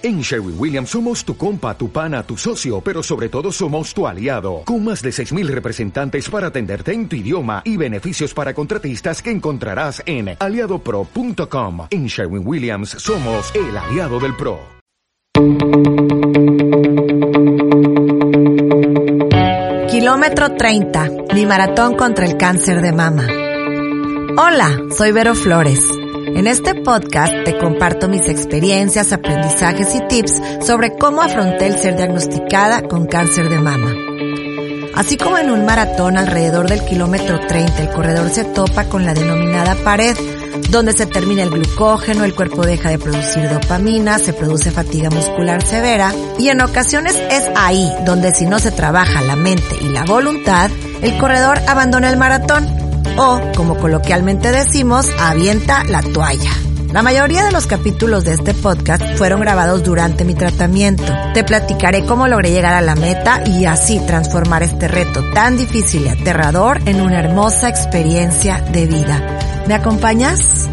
En Sherwin Williams somos tu compa, tu pana, tu socio, pero sobre todo somos tu aliado, con más de 6.000 representantes para atenderte en tu idioma y beneficios para contratistas que encontrarás en aliadopro.com. En Sherwin Williams somos el aliado del PRO. Kilómetro 30, mi maratón contra el cáncer de mama. Hola, soy Vero Flores. En este podcast te comparto mis experiencias, aprendizajes y tips sobre cómo afronté el ser diagnosticada con cáncer de mama. Así como en un maratón alrededor del kilómetro 30 el corredor se topa con la denominada pared, donde se termina el glucógeno, el cuerpo deja de producir dopamina, se produce fatiga muscular severa y en ocasiones es ahí donde si no se trabaja la mente y la voluntad, el corredor abandona el maratón o, como coloquialmente decimos, avienta la toalla. La mayoría de los capítulos de este podcast fueron grabados durante mi tratamiento. Te platicaré cómo logré llegar a la meta y así transformar este reto tan difícil y aterrador en una hermosa experiencia de vida. ¿Me acompañas?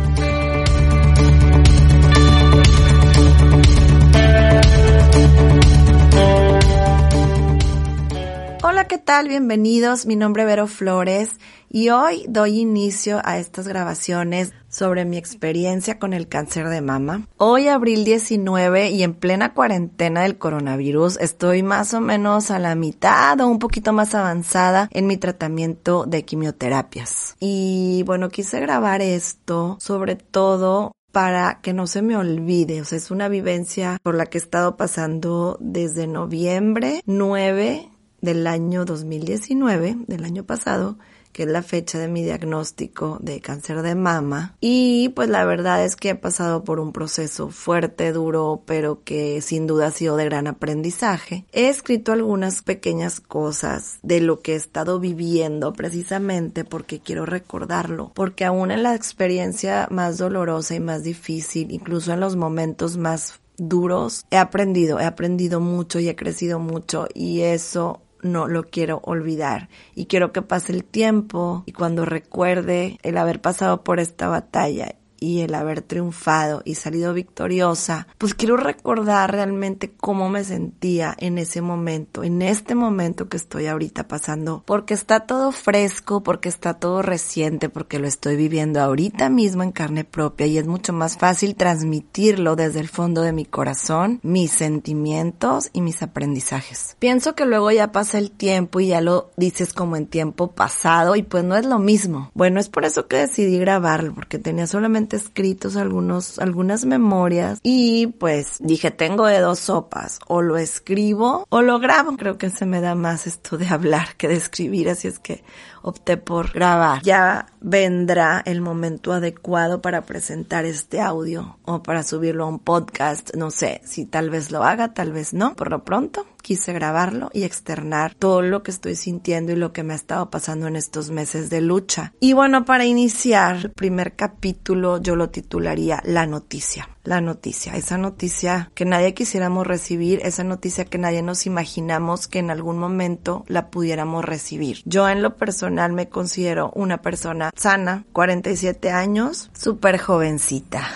Hola, ¿qué tal? Bienvenidos. Mi nombre es Vero Flores y hoy doy inicio a estas grabaciones sobre mi experiencia con el cáncer de mama. Hoy, abril 19 y en plena cuarentena del coronavirus, estoy más o menos a la mitad o un poquito más avanzada en mi tratamiento de quimioterapias. Y bueno, quise grabar esto sobre todo para que no se me olvide. O sea, es una vivencia por la que he estado pasando desde noviembre 9 del año 2019, del año pasado, que es la fecha de mi diagnóstico de cáncer de mama. Y pues la verdad es que he pasado por un proceso fuerte, duro, pero que sin duda ha sido de gran aprendizaje. He escrito algunas pequeñas cosas de lo que he estado viviendo precisamente porque quiero recordarlo, porque aún en la experiencia más dolorosa y más difícil, incluso en los momentos más duros, he aprendido, he aprendido mucho y he crecido mucho y eso no lo quiero olvidar. Y quiero que pase el tiempo y cuando recuerde el haber pasado por esta batalla y el haber triunfado y salido victoriosa, pues quiero recordar realmente cómo me sentía en ese momento, en este momento que estoy ahorita pasando, porque está todo fresco, porque está todo reciente, porque lo estoy viviendo ahorita mismo en carne propia y es mucho más fácil transmitirlo desde el fondo de mi corazón, mis sentimientos y mis aprendizajes. Pienso que luego ya pasa el tiempo y ya lo dices como en tiempo pasado y pues no es lo mismo. Bueno, es por eso que decidí grabarlo, porque tenía solamente escritos algunos, algunas memorias y pues dije, tengo de dos sopas, o lo escribo o lo grabo. Creo que se me da más esto de hablar que de escribir, así es que opté por grabar. Ya vendrá el momento adecuado para presentar este audio o para subirlo a un podcast. No sé si tal vez lo haga, tal vez no. Por lo pronto quise grabarlo y externar todo lo que estoy sintiendo y lo que me ha estado pasando en estos meses de lucha. Y bueno, para iniciar primer capítulo yo lo titularía La noticia la noticia, esa noticia que nadie quisiéramos recibir, esa noticia que nadie nos imaginamos que en algún momento la pudiéramos recibir. Yo en lo personal me considero una persona sana, 47 años, súper jovencita,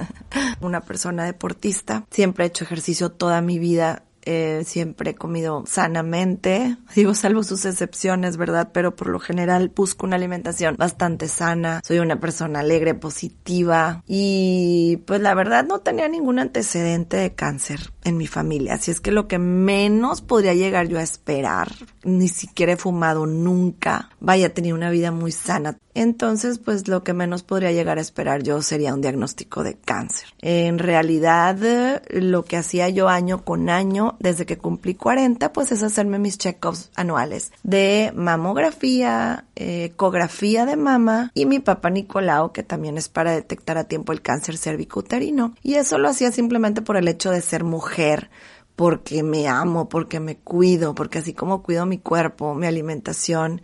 una persona deportista, siempre he hecho ejercicio toda mi vida, eh, siempre he comido sanamente, digo salvo sus excepciones, ¿verdad? Pero por lo general busco una alimentación bastante sana, soy una persona alegre, positiva y pues la verdad no tenía ningún antecedente de cáncer en mi familia, así es que lo que menos podría llegar yo a esperar, ni siquiera he fumado nunca, vaya, tenía una vida muy sana. Entonces, pues lo que menos podría llegar a esperar yo sería un diagnóstico de cáncer. En realidad, lo que hacía yo año con año, desde que cumplí 40, pues es hacerme mis check-ups anuales de mamografía, ecografía de mama y mi papá Nicolau, que también es para detectar a tiempo el cáncer cervicouterino. Y eso lo hacía simplemente por el hecho de ser mujer porque me amo, porque me cuido, porque así como cuido mi cuerpo, mi alimentación,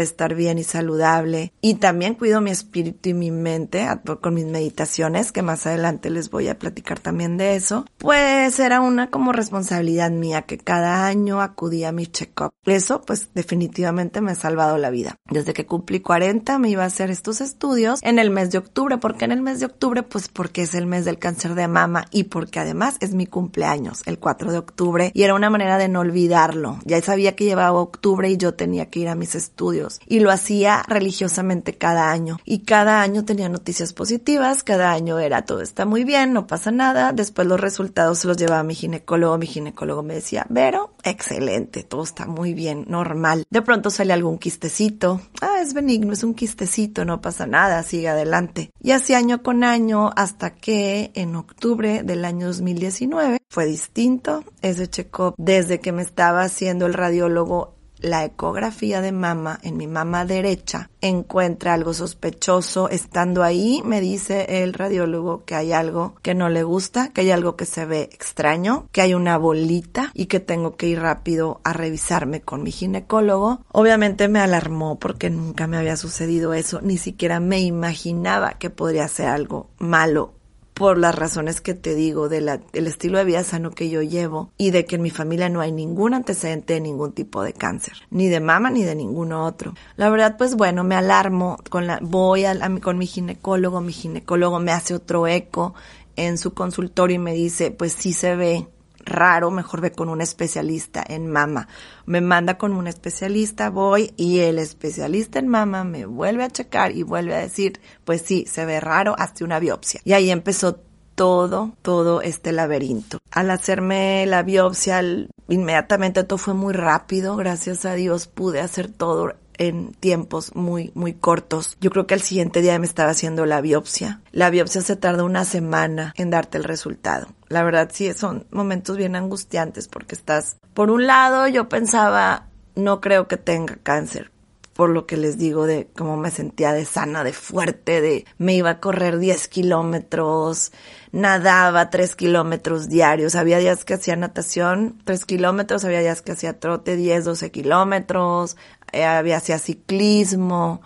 estar bien y saludable. Y también cuido mi espíritu y mi mente con mis meditaciones, que más adelante les voy a platicar también de eso. Pues era una como responsabilidad mía que cada año acudía a mi check-up. Eso pues definitivamente me ha salvado la vida. Desde que cumplí 40 me iba a hacer estos estudios en el mes de octubre. ¿Por qué en el mes de octubre? Pues porque es el mes del cáncer de mama y porque además es mi cumpleaños, el 4 de octubre. Y era una manera de no olvidarlo. Ya sabía que llevaba octubre y yo tenía que ir a mis estudios. Y lo hacía religiosamente cada año. Y cada año tenía noticias positivas, cada año era todo está muy bien, no pasa nada. Después los resultados se los llevaba a mi ginecólogo. Mi ginecólogo me decía, Vero, excelente, todo está muy bien, normal. De pronto sale algún quistecito. Ah, es benigno, es un quistecito, no pasa nada, sigue adelante. Y así año con año hasta que en octubre del año 2019 fue distinto ese check-up desde que me estaba haciendo el radiólogo la ecografía de mama en mi mama derecha encuentra algo sospechoso. Estando ahí, me dice el radiólogo que hay algo que no le gusta, que hay algo que se ve extraño, que hay una bolita y que tengo que ir rápido a revisarme con mi ginecólogo. Obviamente me alarmó porque nunca me había sucedido eso, ni siquiera me imaginaba que podría ser algo malo por las razones que te digo del estilo de vida sano que yo llevo y de que en mi familia no hay ningún antecedente de ningún tipo de cáncer, ni de mama ni de ninguno otro. La verdad, pues bueno, me alarmo, con la, voy a, con mi ginecólogo, mi ginecólogo me hace otro eco en su consultorio y me dice, pues sí se ve raro, mejor ve con un especialista en mama. Me manda con un especialista, voy y el especialista en mama me vuelve a checar y vuelve a decir, pues sí, se ve raro, hazte una biopsia. Y ahí empezó todo, todo este laberinto. Al hacerme la biopsia, inmediatamente todo fue muy rápido, gracias a Dios pude hacer todo en tiempos muy, muy cortos. Yo creo que el siguiente día me estaba haciendo la biopsia. La biopsia se tarda una semana en darte el resultado. La verdad sí, son momentos bien angustiantes porque estás, por un lado yo pensaba, no creo que tenga cáncer, por lo que les digo de cómo me sentía de sana, de fuerte, de me iba a correr 10 kilómetros, nadaba 3 kilómetros diarios, había días que hacía natación 3 kilómetros, había días que hacía trote 10, 12 kilómetros, había hacía ciclismo,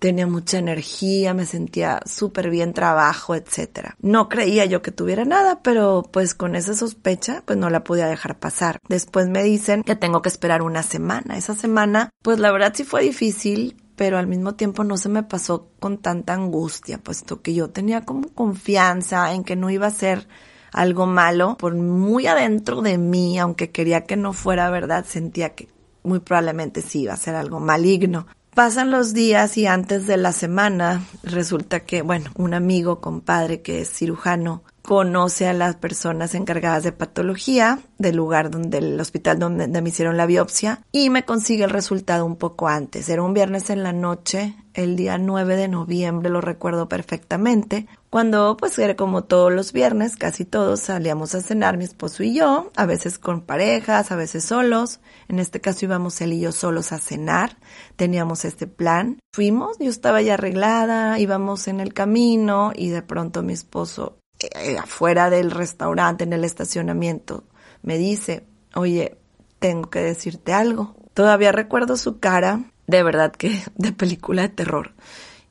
tenía mucha energía, me sentía súper bien trabajo, etcétera. No creía yo que tuviera nada, pero pues con esa sospecha pues no la podía dejar pasar. Después me dicen que tengo que esperar una semana. Esa semana pues la verdad sí fue difícil, pero al mismo tiempo no se me pasó con tanta angustia, puesto que yo tenía como confianza en que no iba a ser algo malo, por muy adentro de mí, aunque quería que no fuera verdad, sentía que muy probablemente sí iba a ser algo maligno. Pasan los días y antes de la semana resulta que, bueno, un amigo, compadre que es cirujano, conoce a las personas encargadas de patología del lugar donde el hospital donde, me hicieron la biopsia y me consigue el resultado un poco antes. Era un viernes en la noche, el día 9 de noviembre, lo recuerdo perfectamente, cuando pues era como todos los viernes, casi todos salíamos a cenar mi esposo y yo, a veces con parejas, a veces solos. En este caso íbamos él y yo solos a cenar. Teníamos este plan. Fuimos, yo estaba ya arreglada, íbamos en el camino y de pronto mi esposo eh, afuera del restaurante, en el estacionamiento, me dice, oye, tengo que decirte algo. Todavía recuerdo su cara, de verdad que de película de terror.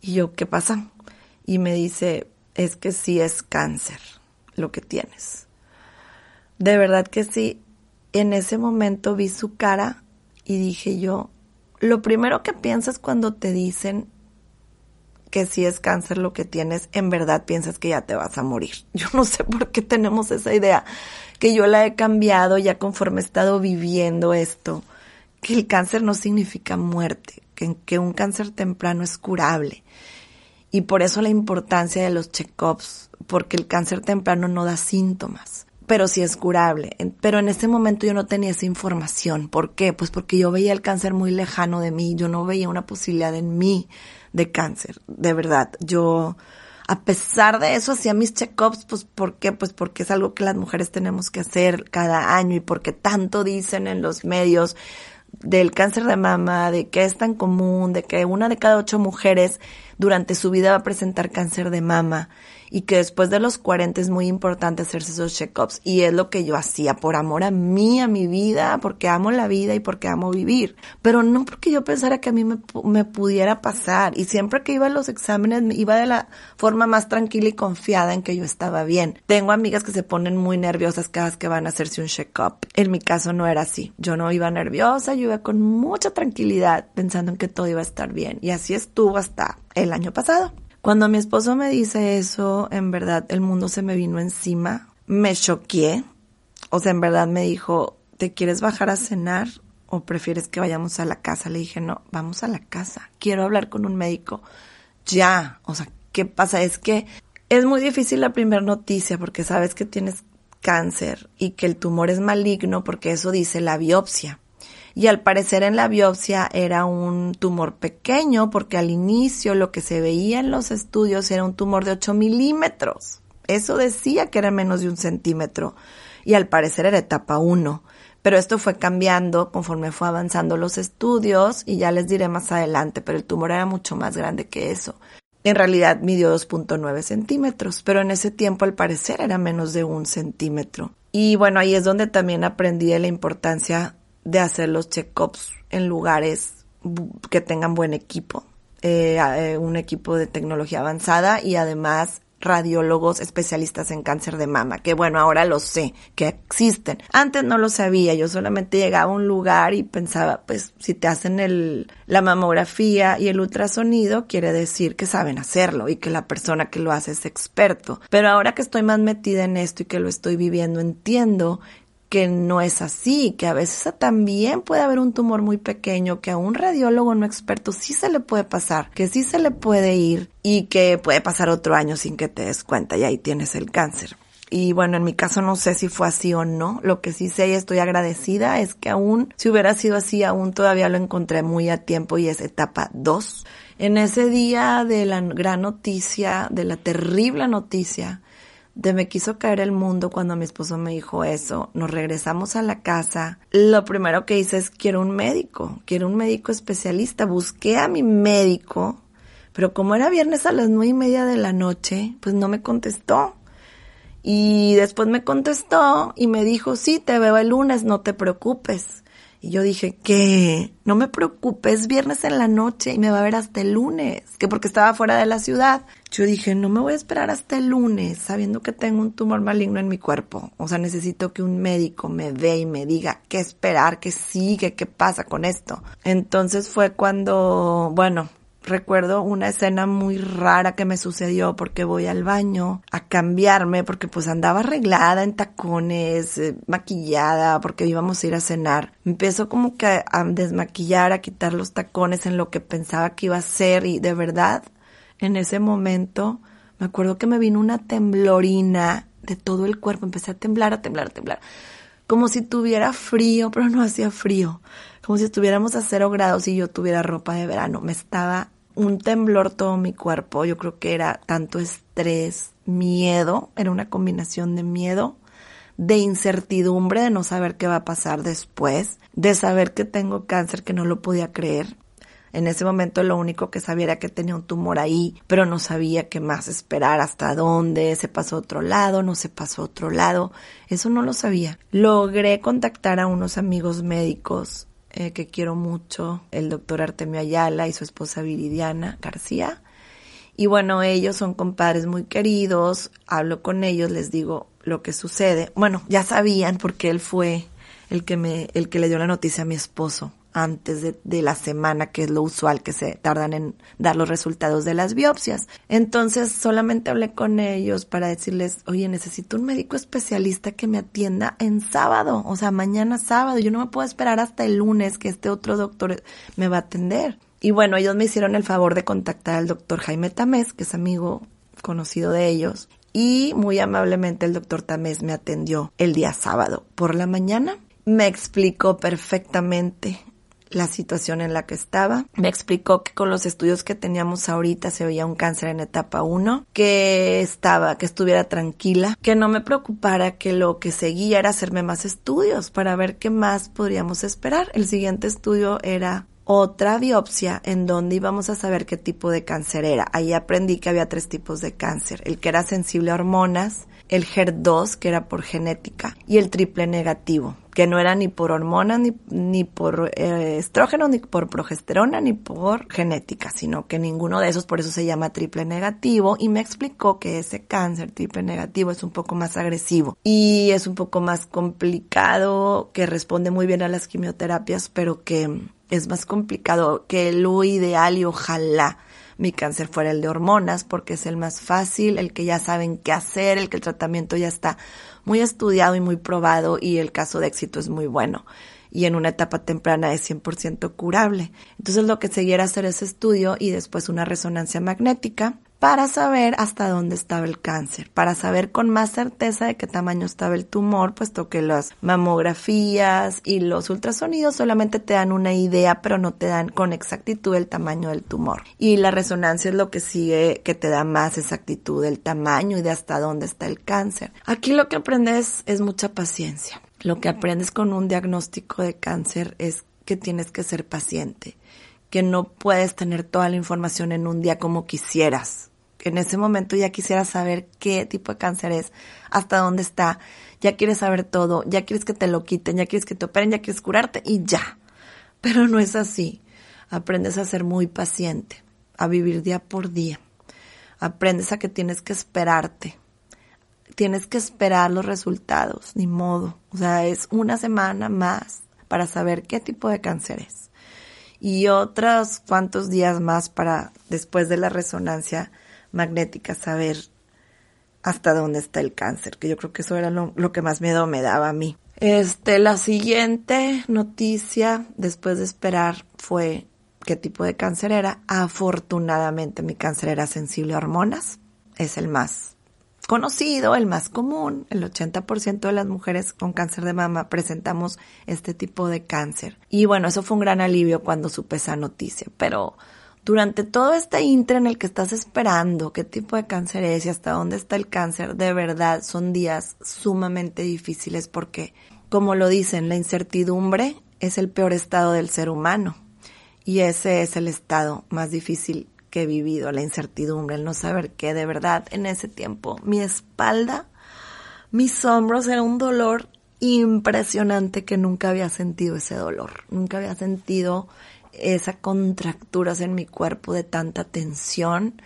Y yo, ¿qué pasa? Y me dice, es que sí es cáncer lo que tienes. De verdad que sí. En ese momento vi su cara y dije yo, lo primero que piensas cuando te dicen que si es cáncer lo que tienes, en verdad piensas que ya te vas a morir. Yo no sé por qué tenemos esa idea, que yo la he cambiado ya conforme he estado viviendo esto, que el cáncer no significa muerte, que, un cáncer temprano es curable. Y por eso la importancia de los check-ups, porque el cáncer temprano no da síntomas pero sí es curable. Pero en ese momento yo no tenía esa información. ¿Por qué? Pues porque yo veía el cáncer muy lejano de mí, yo no veía una posibilidad en mí de cáncer, de verdad. Yo, a pesar de eso, hacía mis check-ups, pues ¿por qué? Pues porque es algo que las mujeres tenemos que hacer cada año y porque tanto dicen en los medios del cáncer de mama, de que es tan común, de que una de cada ocho mujeres durante su vida va a presentar cáncer de mama y que después de los 40 es muy importante hacerse esos check-ups y es lo que yo hacía por amor a mí, a mi vida, porque amo la vida y porque amo vivir, pero no porque yo pensara que a mí me, pudiera pasar y siempre que iba a los exámenes me iba de la forma más tranquila y confiada en que yo estaba bien. Tengo amigas que se ponen muy nerviosas cada vez que van a hacerse un check-up. En mi caso no era así. Yo no iba nerviosa, yo iba con mucha tranquilidad pensando en que todo iba a estar bien y así estuvo hasta el año pasado. Cuando mi esposo me dice eso, en verdad el mundo se me vino encima, me choqué, o sea, en verdad me dijo, ¿te quieres bajar a cenar o prefieres que vayamos a la casa? Le dije, no, vamos a la casa, quiero hablar con un médico. Ya, o sea, ¿qué pasa? Es que es muy difícil la primera noticia porque sabes que tienes cáncer y que el tumor es maligno porque eso dice la biopsia y al parecer en la biopsia era un tumor pequeño porque al inicio lo que se veía en los estudios era un tumor de 8 milímetros. Eso decía que era menos de un centímetro y al parecer era etapa 1. Pero esto fue cambiando conforme fue avanzando los estudios y ya les diré más adelante, pero el tumor era mucho más grande que eso. En realidad midió 2.9 centímetros, pero en ese tiempo al parecer era menos de un centímetro. Y bueno, ahí es donde también aprendí de la importancia de hacer los check-ups en lugares que tengan buen equipo, eh, eh, un equipo de tecnología avanzada y además radiólogos especialistas en cáncer de mama, que bueno, ahora lo sé, que existen. Antes no lo sabía, yo solamente llegaba a un lugar y pensaba, pues si te hacen el, la mamografía y el ultrasonido, quiere decir que saben hacerlo y que la persona que lo hace es experto. Pero ahora que estoy más metida en esto y que lo estoy viviendo, entiendo que no es así, que a veces también puede haber un tumor muy pequeño que a un radiólogo no experto sí se le puede pasar, que sí se le puede ir y que puede pasar otro año sin que te des cuenta y ahí tienes el cáncer. Y bueno, en mi caso no sé si fue así o no. Lo que sí sé y estoy agradecida es que aún, si hubiera sido así, aún todavía lo encontré muy a tiempo y es etapa 2. En ese día de la gran noticia, de la terrible noticia, de me quiso caer el mundo cuando mi esposo me dijo eso. Nos regresamos a la casa. Lo primero que hice es quiero un médico, quiero un médico especialista. Busqué a mi médico, pero como era viernes a las nueve y media de la noche, pues no me contestó. Y después me contestó y me dijo, sí, te veo el lunes, no te preocupes. Y yo dije, que no me preocupes, viernes en la noche y me va a ver hasta el lunes, que porque estaba fuera de la ciudad. Yo dije, no me voy a esperar hasta el lunes, sabiendo que tengo un tumor maligno en mi cuerpo. O sea, necesito que un médico me ve y me diga qué esperar, qué sigue, qué pasa con esto. Entonces fue cuando, bueno, recuerdo una escena muy rara que me sucedió porque voy al baño a cambiarme porque pues andaba arreglada en tacones, eh, maquillada porque íbamos a ir a cenar. empiezo como que a desmaquillar, a quitar los tacones en lo que pensaba que iba a ser y de verdad en ese momento me acuerdo que me vino una temblorina de todo el cuerpo, empecé a temblar, a temblar, a temblar. Como si tuviera frío, pero no hacía frío. Como si estuviéramos a cero grados y yo tuviera ropa de verano. Me estaba un temblor todo mi cuerpo. Yo creo que era tanto estrés, miedo, era una combinación de miedo, de incertidumbre, de no saber qué va a pasar después, de saber que tengo cáncer que no lo podía creer. En ese momento lo único que sabía era que tenía un tumor ahí, pero no sabía qué más esperar, hasta dónde, se pasó a otro lado, no se pasó a otro lado, eso no lo sabía. Logré contactar a unos amigos médicos eh, que quiero mucho, el doctor Artemio Ayala y su esposa Viridiana García. Y bueno, ellos son compadres muy queridos, hablo con ellos, les digo lo que sucede. Bueno, ya sabían porque él fue el que me, el que le dio la noticia a mi esposo antes de, la semana, que es lo usual que se tardan en dar los resultados de las biopsias. Entonces solamente hablé con ellos para decirles, oye, necesito un médico especialista que me atienda en sábado, o sea, mañana sábado. Yo no me puedo esperar hasta el lunes que este otro doctor me va a atender. Y bueno, ellos me hicieron el favor de contactar al doctor Jaime Tamés, que es amigo conocido de ellos, y muy amablemente el doctor Tamés me atendió el día sábado por la mañana. Me explicó perfectamente la situación en la que estaba. Me explicó que con los estudios que teníamos ahorita se veía un cáncer en etapa 1, que estaba, que estuviera tranquila, que no me preocupara, que lo que seguía era hacerme más estudios para ver qué más podríamos esperar. El siguiente estudio era otra biopsia en donde íbamos a saber qué tipo de cáncer era. Ahí aprendí que había tres tipos de cáncer, el que era sensible a hormonas, el HER2, que era por genética, y el triple negativo, que no era ni por hormonas, ni, ni por eh, estrógeno, ni por progesterona, ni por genética, sino que ninguno de esos, por eso se llama triple negativo, y me explicó que ese cáncer triple negativo es un poco más agresivo y es un poco más complicado, que responde muy bien a las quimioterapias, pero que es más complicado, que lo ideal y ojalá mi cáncer fuera el de hormonas porque es el más fácil, el que ya saben qué hacer, el que el tratamiento ya está muy estudiado y muy probado y el caso de éxito es muy bueno y en una etapa temprana es 100% curable. Entonces lo que seguía era hacer ese estudio y después una resonancia magnética para saber hasta dónde estaba el cáncer, para saber con más certeza de qué tamaño estaba el tumor, puesto que las mamografías y los ultrasonidos solamente te dan una idea, pero no te dan con exactitud el tamaño del tumor. Y la resonancia es lo que sigue, que te da más exactitud del tamaño y de hasta dónde está el cáncer. Aquí lo que aprendes es mucha paciencia. Lo que aprendes con un diagnóstico de cáncer es que tienes que ser paciente, que no puedes tener toda la información en un día como quisieras en ese momento ya quisieras saber qué tipo de cáncer es, hasta dónde está, ya quieres saber todo, ya quieres que te lo quiten, ya quieres que te operen, ya quieres curarte y ya. Pero no es así. Aprendes a ser muy paciente, a vivir día por día. Aprendes a que tienes que esperarte. Tienes que esperar los resultados, ni modo. O sea, es una semana más para saber qué tipo de cáncer es. Y otros cuantos días más para, después de la resonancia, magnética, saber hasta dónde está el cáncer, que yo creo que eso era lo, que más miedo me daba a mí. Este, la siguiente noticia, después de esperar, fue qué tipo de cáncer era. Afortunadamente mi cáncer era sensible a hormonas. Es el más conocido, el más común. El 80% de las mujeres con cáncer de mama presentamos este tipo de cáncer. Y bueno, eso fue un gran alivio cuando supe esa noticia, pero durante todo este intre en el que estás esperando qué tipo de cáncer es y hasta dónde está el cáncer, de verdad son días sumamente difíciles porque, como lo dicen, la incertidumbre es el peor estado del ser humano. Y ese es el estado más difícil que he vivido, la incertidumbre, el no saber qué de verdad en ese tiempo. Mi espalda, mis hombros era un dolor impresionante que nunca había sentido ese dolor. Nunca había sentido esa contracturas en mi cuerpo de tanta tensión,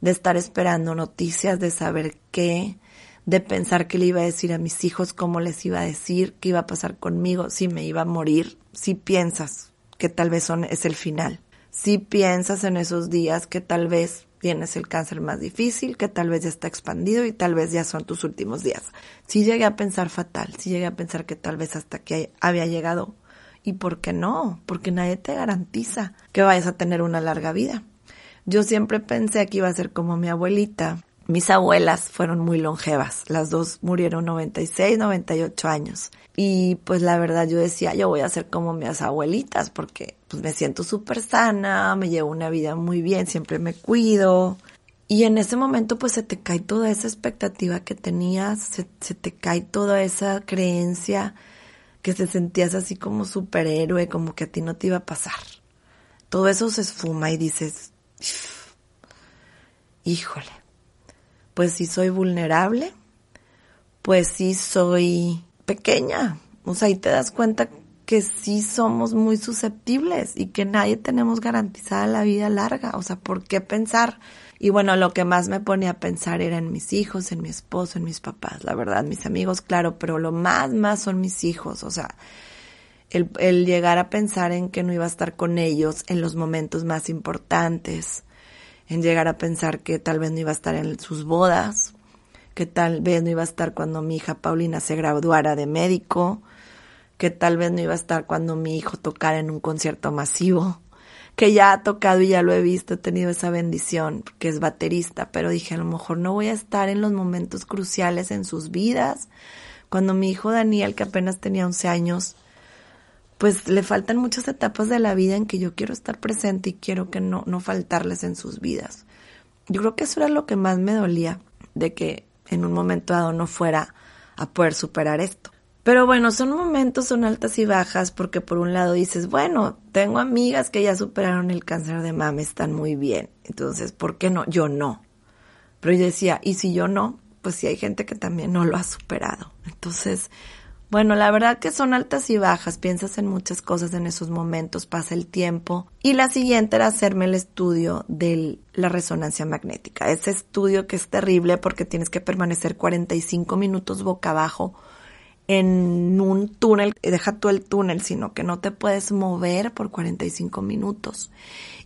de estar esperando noticias, de saber qué, de pensar qué le iba a decir a mis hijos, cómo les iba a decir, qué iba a pasar conmigo, si me iba a morir, si piensas que tal vez es el final, si piensas en esos días que tal vez tienes el cáncer más difícil, que tal vez ya está expandido y tal vez ya son tus últimos días. Si llegué a pensar fatal, si llegué a pensar que tal vez hasta que había llegado ¿Y por qué no? Porque nadie te garantiza que vayas a tener una larga vida. Yo siempre pensé que iba a ser como mi abuelita. Mis abuelas fueron muy longevas. Las dos murieron 96, 98 años. Y pues la verdad yo decía, yo voy a ser como mis abuelitas porque pues me siento súper sana, me llevo una vida muy bien, siempre me cuido. Y en ese momento pues se te cae toda esa expectativa que tenías, se, se te cae toda esa creencia que te sentías así como superhéroe, como que a ti no te iba a pasar. Todo eso se esfuma y dices, híjole, pues sí soy vulnerable, pues sí soy pequeña. O sea, ahí te das cuenta que sí somos muy susceptibles y que nadie tenemos garantizada la vida larga. O sea, ¿por qué pensar? Y bueno, lo que más me ponía a pensar era en mis hijos, en mi esposo, en mis papás, la verdad, mis amigos, claro, pero lo más, más son mis hijos, o sea, el, el llegar a pensar en que no iba a estar con ellos en los momentos más importantes, en llegar a pensar que tal vez no iba a estar en sus bodas, que tal vez no iba a estar cuando mi hija Paulina se graduara de médico, que tal vez no iba a estar cuando mi hijo tocara en un concierto masivo, que ya ha tocado y ya lo he visto, he tenido esa bendición, que es baterista, pero dije, a lo mejor no voy a estar en los momentos cruciales en sus vidas. Cuando mi hijo Daniel, que apenas tenía 11 años, pues le faltan muchas etapas de la vida en que yo quiero estar presente y quiero que no, no faltarles en sus vidas. Yo creo que eso era lo que más me dolía, de que en un momento dado no fuera a poder superar esto. Pero bueno, son momentos, son altas y bajas, porque por un lado dices, bueno, tengo amigas que ya superaron el cáncer de mama, están muy bien. Entonces, ¿por qué no? Yo no. Pero yo decía, ¿y si yo no? Pues sí hay gente que también no lo ha superado. Entonces, bueno, la verdad que son altas y bajas, piensas en muchas cosas en esos momentos, pasa el tiempo. Y la siguiente era hacerme el estudio de la resonancia magnética. Ese estudio que es terrible porque tienes que permanecer 45 minutos boca abajo en un túnel, deja tú el túnel, sino que no te puedes mover por 45 minutos.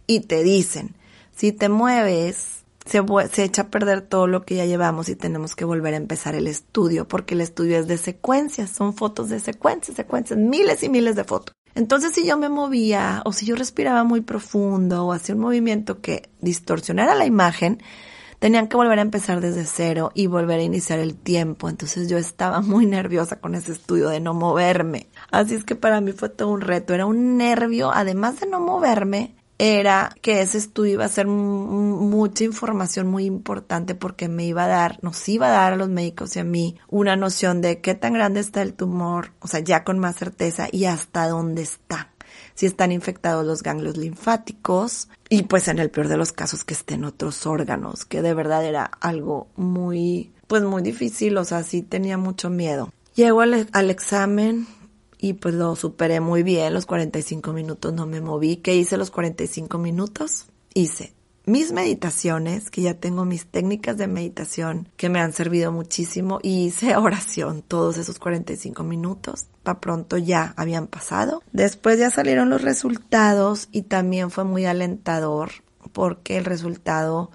Y te dicen, si te mueves, se, se, echa a perder todo lo que ya llevamos y tenemos que volver a empezar el estudio, porque el estudio es de secuencias, son fotos de secuencias, secuencias, miles y miles de fotos. Entonces si yo me movía o si yo respiraba muy profundo o hacía un movimiento que distorsionara la imagen, tenían que volver a empezar desde cero y volver a iniciar el tiempo. Entonces yo estaba muy nerviosa con ese estudio de no moverme. Así es que para mí fue todo un reto. Era un nervio, además de no moverme, era que ese estudio iba a ser mucha información muy importante porque me iba a dar, nos iba a dar a los médicos y a mí una noción de qué tan grande está el tumor, o sea, ya con más certeza y hasta dónde está si están infectados los ganglios linfáticos y pues en el peor de los casos que estén otros órganos, que de verdad era algo muy, pues muy difícil, o sea, sí tenía mucho miedo. Llego al, al examen y pues lo superé muy bien, los 45 minutos no me moví. ¿Qué hice los 45 minutos? Hice mis meditaciones, que ya tengo mis técnicas de meditación que me han servido muchísimo y hice oración todos esos 45 minutos. Pronto ya habían pasado. Después ya salieron los resultados y también fue muy alentador porque el resultado,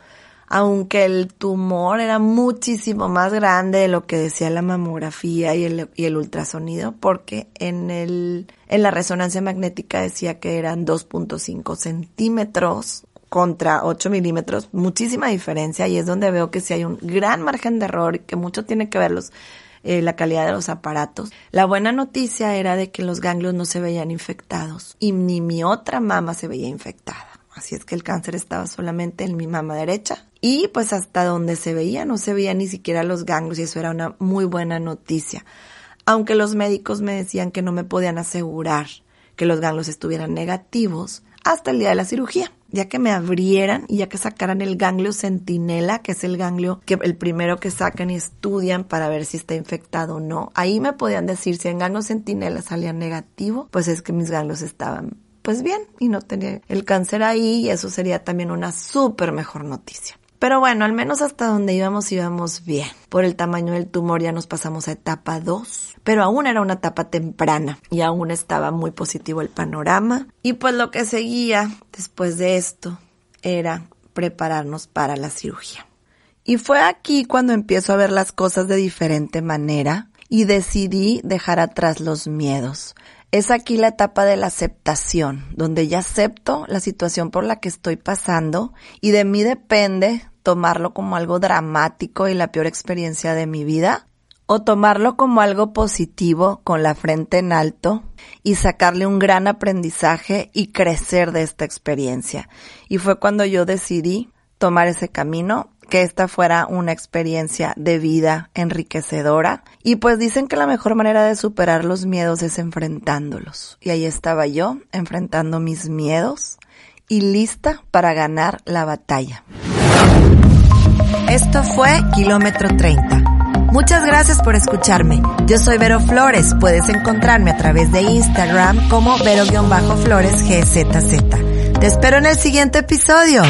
aunque el tumor era muchísimo más grande de lo que decía la mamografía y el, y el ultrasonido, porque en el, en la resonancia magnética decía que eran 2.5 centímetros contra 8 milímetros, muchísima diferencia y es donde veo que sí hay un gran margen de error y que mucho tiene que ver los, eh, la calidad de los aparatos. La buena noticia era de que los ganglios no se veían infectados y ni mi otra mama se veía infectada. Así es que el cáncer estaba solamente en mi mama derecha y pues hasta donde se veía no se veía ni siquiera los ganglios y eso era una muy buena noticia. Aunque los médicos me decían que no me podían asegurar que los ganglios estuvieran negativos hasta el día de la cirugía ya que me abrieran y ya que sacaran el ganglio centinela, que es el ganglio que el primero que sacan y estudian para ver si está infectado o no. Ahí me podían decir si el ganglio centinela salía negativo, pues es que mis ganglios estaban pues bien y no tenía el cáncer ahí y eso sería también una súper mejor noticia. Pero bueno, al menos hasta donde íbamos íbamos bien. Por el tamaño del tumor ya nos pasamos a etapa 2, pero aún era una etapa temprana y aún estaba muy positivo el panorama. Y pues lo que seguía después de esto era prepararnos para la cirugía. Y fue aquí cuando empiezo a ver las cosas de diferente manera y decidí dejar atrás los miedos. Es aquí la etapa de la aceptación, donde ya acepto la situación por la que estoy pasando y de mí depende tomarlo como algo dramático y la peor experiencia de mi vida o tomarlo como algo positivo con la frente en alto y sacarle un gran aprendizaje y crecer de esta experiencia. Y fue cuando yo decidí tomar ese camino que esta fuera una experiencia de vida enriquecedora. Y pues dicen que la mejor manera de superar los miedos es enfrentándolos. Y ahí estaba yo, enfrentando mis miedos y lista para ganar la batalla. Esto fue Kilómetro 30. Muchas gracias por escucharme. Yo soy Vero Flores. Puedes encontrarme a través de Instagram como Vero-Flores GZZ. Te espero en el siguiente episodio.